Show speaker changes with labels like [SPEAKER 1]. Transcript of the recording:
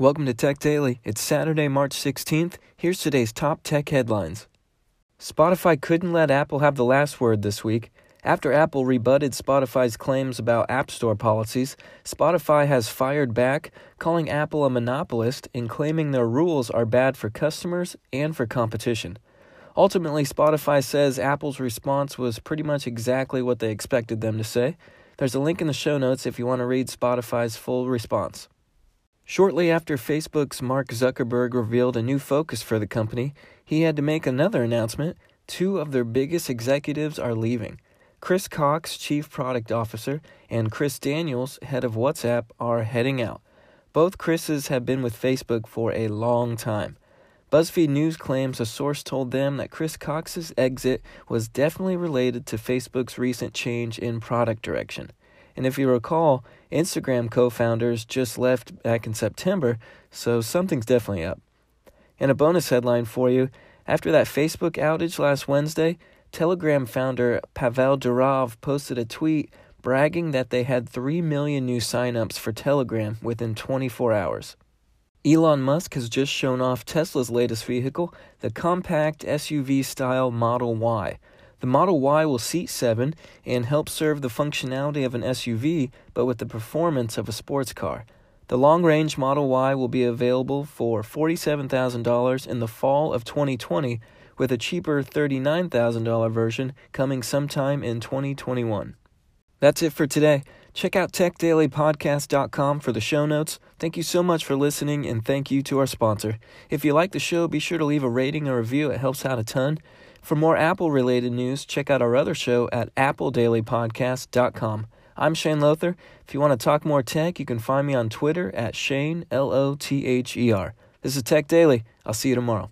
[SPEAKER 1] Welcome to Tech Daily. It's Saturday, March 16th. Here's today's top tech headlines. Spotify couldn't let Apple have the last word this week. After Apple rebutted Spotify's claims about App Store policies, Spotify has fired back, calling Apple a monopolist and claiming their rules are bad for customers and for competition. Ultimately, Spotify says Apple's response was pretty much exactly what they expected them to say. There's a link in the show notes if you want to read Spotify's full response. Shortly after Facebook's Mark Zuckerberg revealed a new focus for the company, he had to make another announcement. Two of their biggest executives are leaving. Chris Cox, Chief Product Officer, and Chris Daniels, head of WhatsApp, are heading out. Both Chris's have been with Facebook for a long time. BuzzFeed News claims a source told them that Chris Cox's exit was definitely related to Facebook's recent change in product direction. And if you recall, Instagram co founders just left back in September, so something's definitely up. And a bonus headline for you after that Facebook outage last Wednesday, Telegram founder Pavel Durov posted a tweet bragging that they had 3 million new signups for Telegram within 24 hours. Elon Musk has just shown off Tesla's latest vehicle, the compact SUV style Model Y. The Model Y will seat seven and help serve the functionality of an SUV, but with the performance of a sports car. The long range Model Y will be available for $47,000 in the fall of 2020, with a cheaper $39,000 version coming sometime in 2021. That's it for today. Check out techdailypodcast.com for the show notes. Thank you so much for listening, and thank you to our sponsor. If you like the show, be sure to leave a rating or review, it helps out a ton. For more Apple related news, check out our other show at appledailypodcast.com. I'm Shane Lother. If you want to talk more tech, you can find me on Twitter at Shane, L O T H E R. This is Tech Daily. I'll see you tomorrow.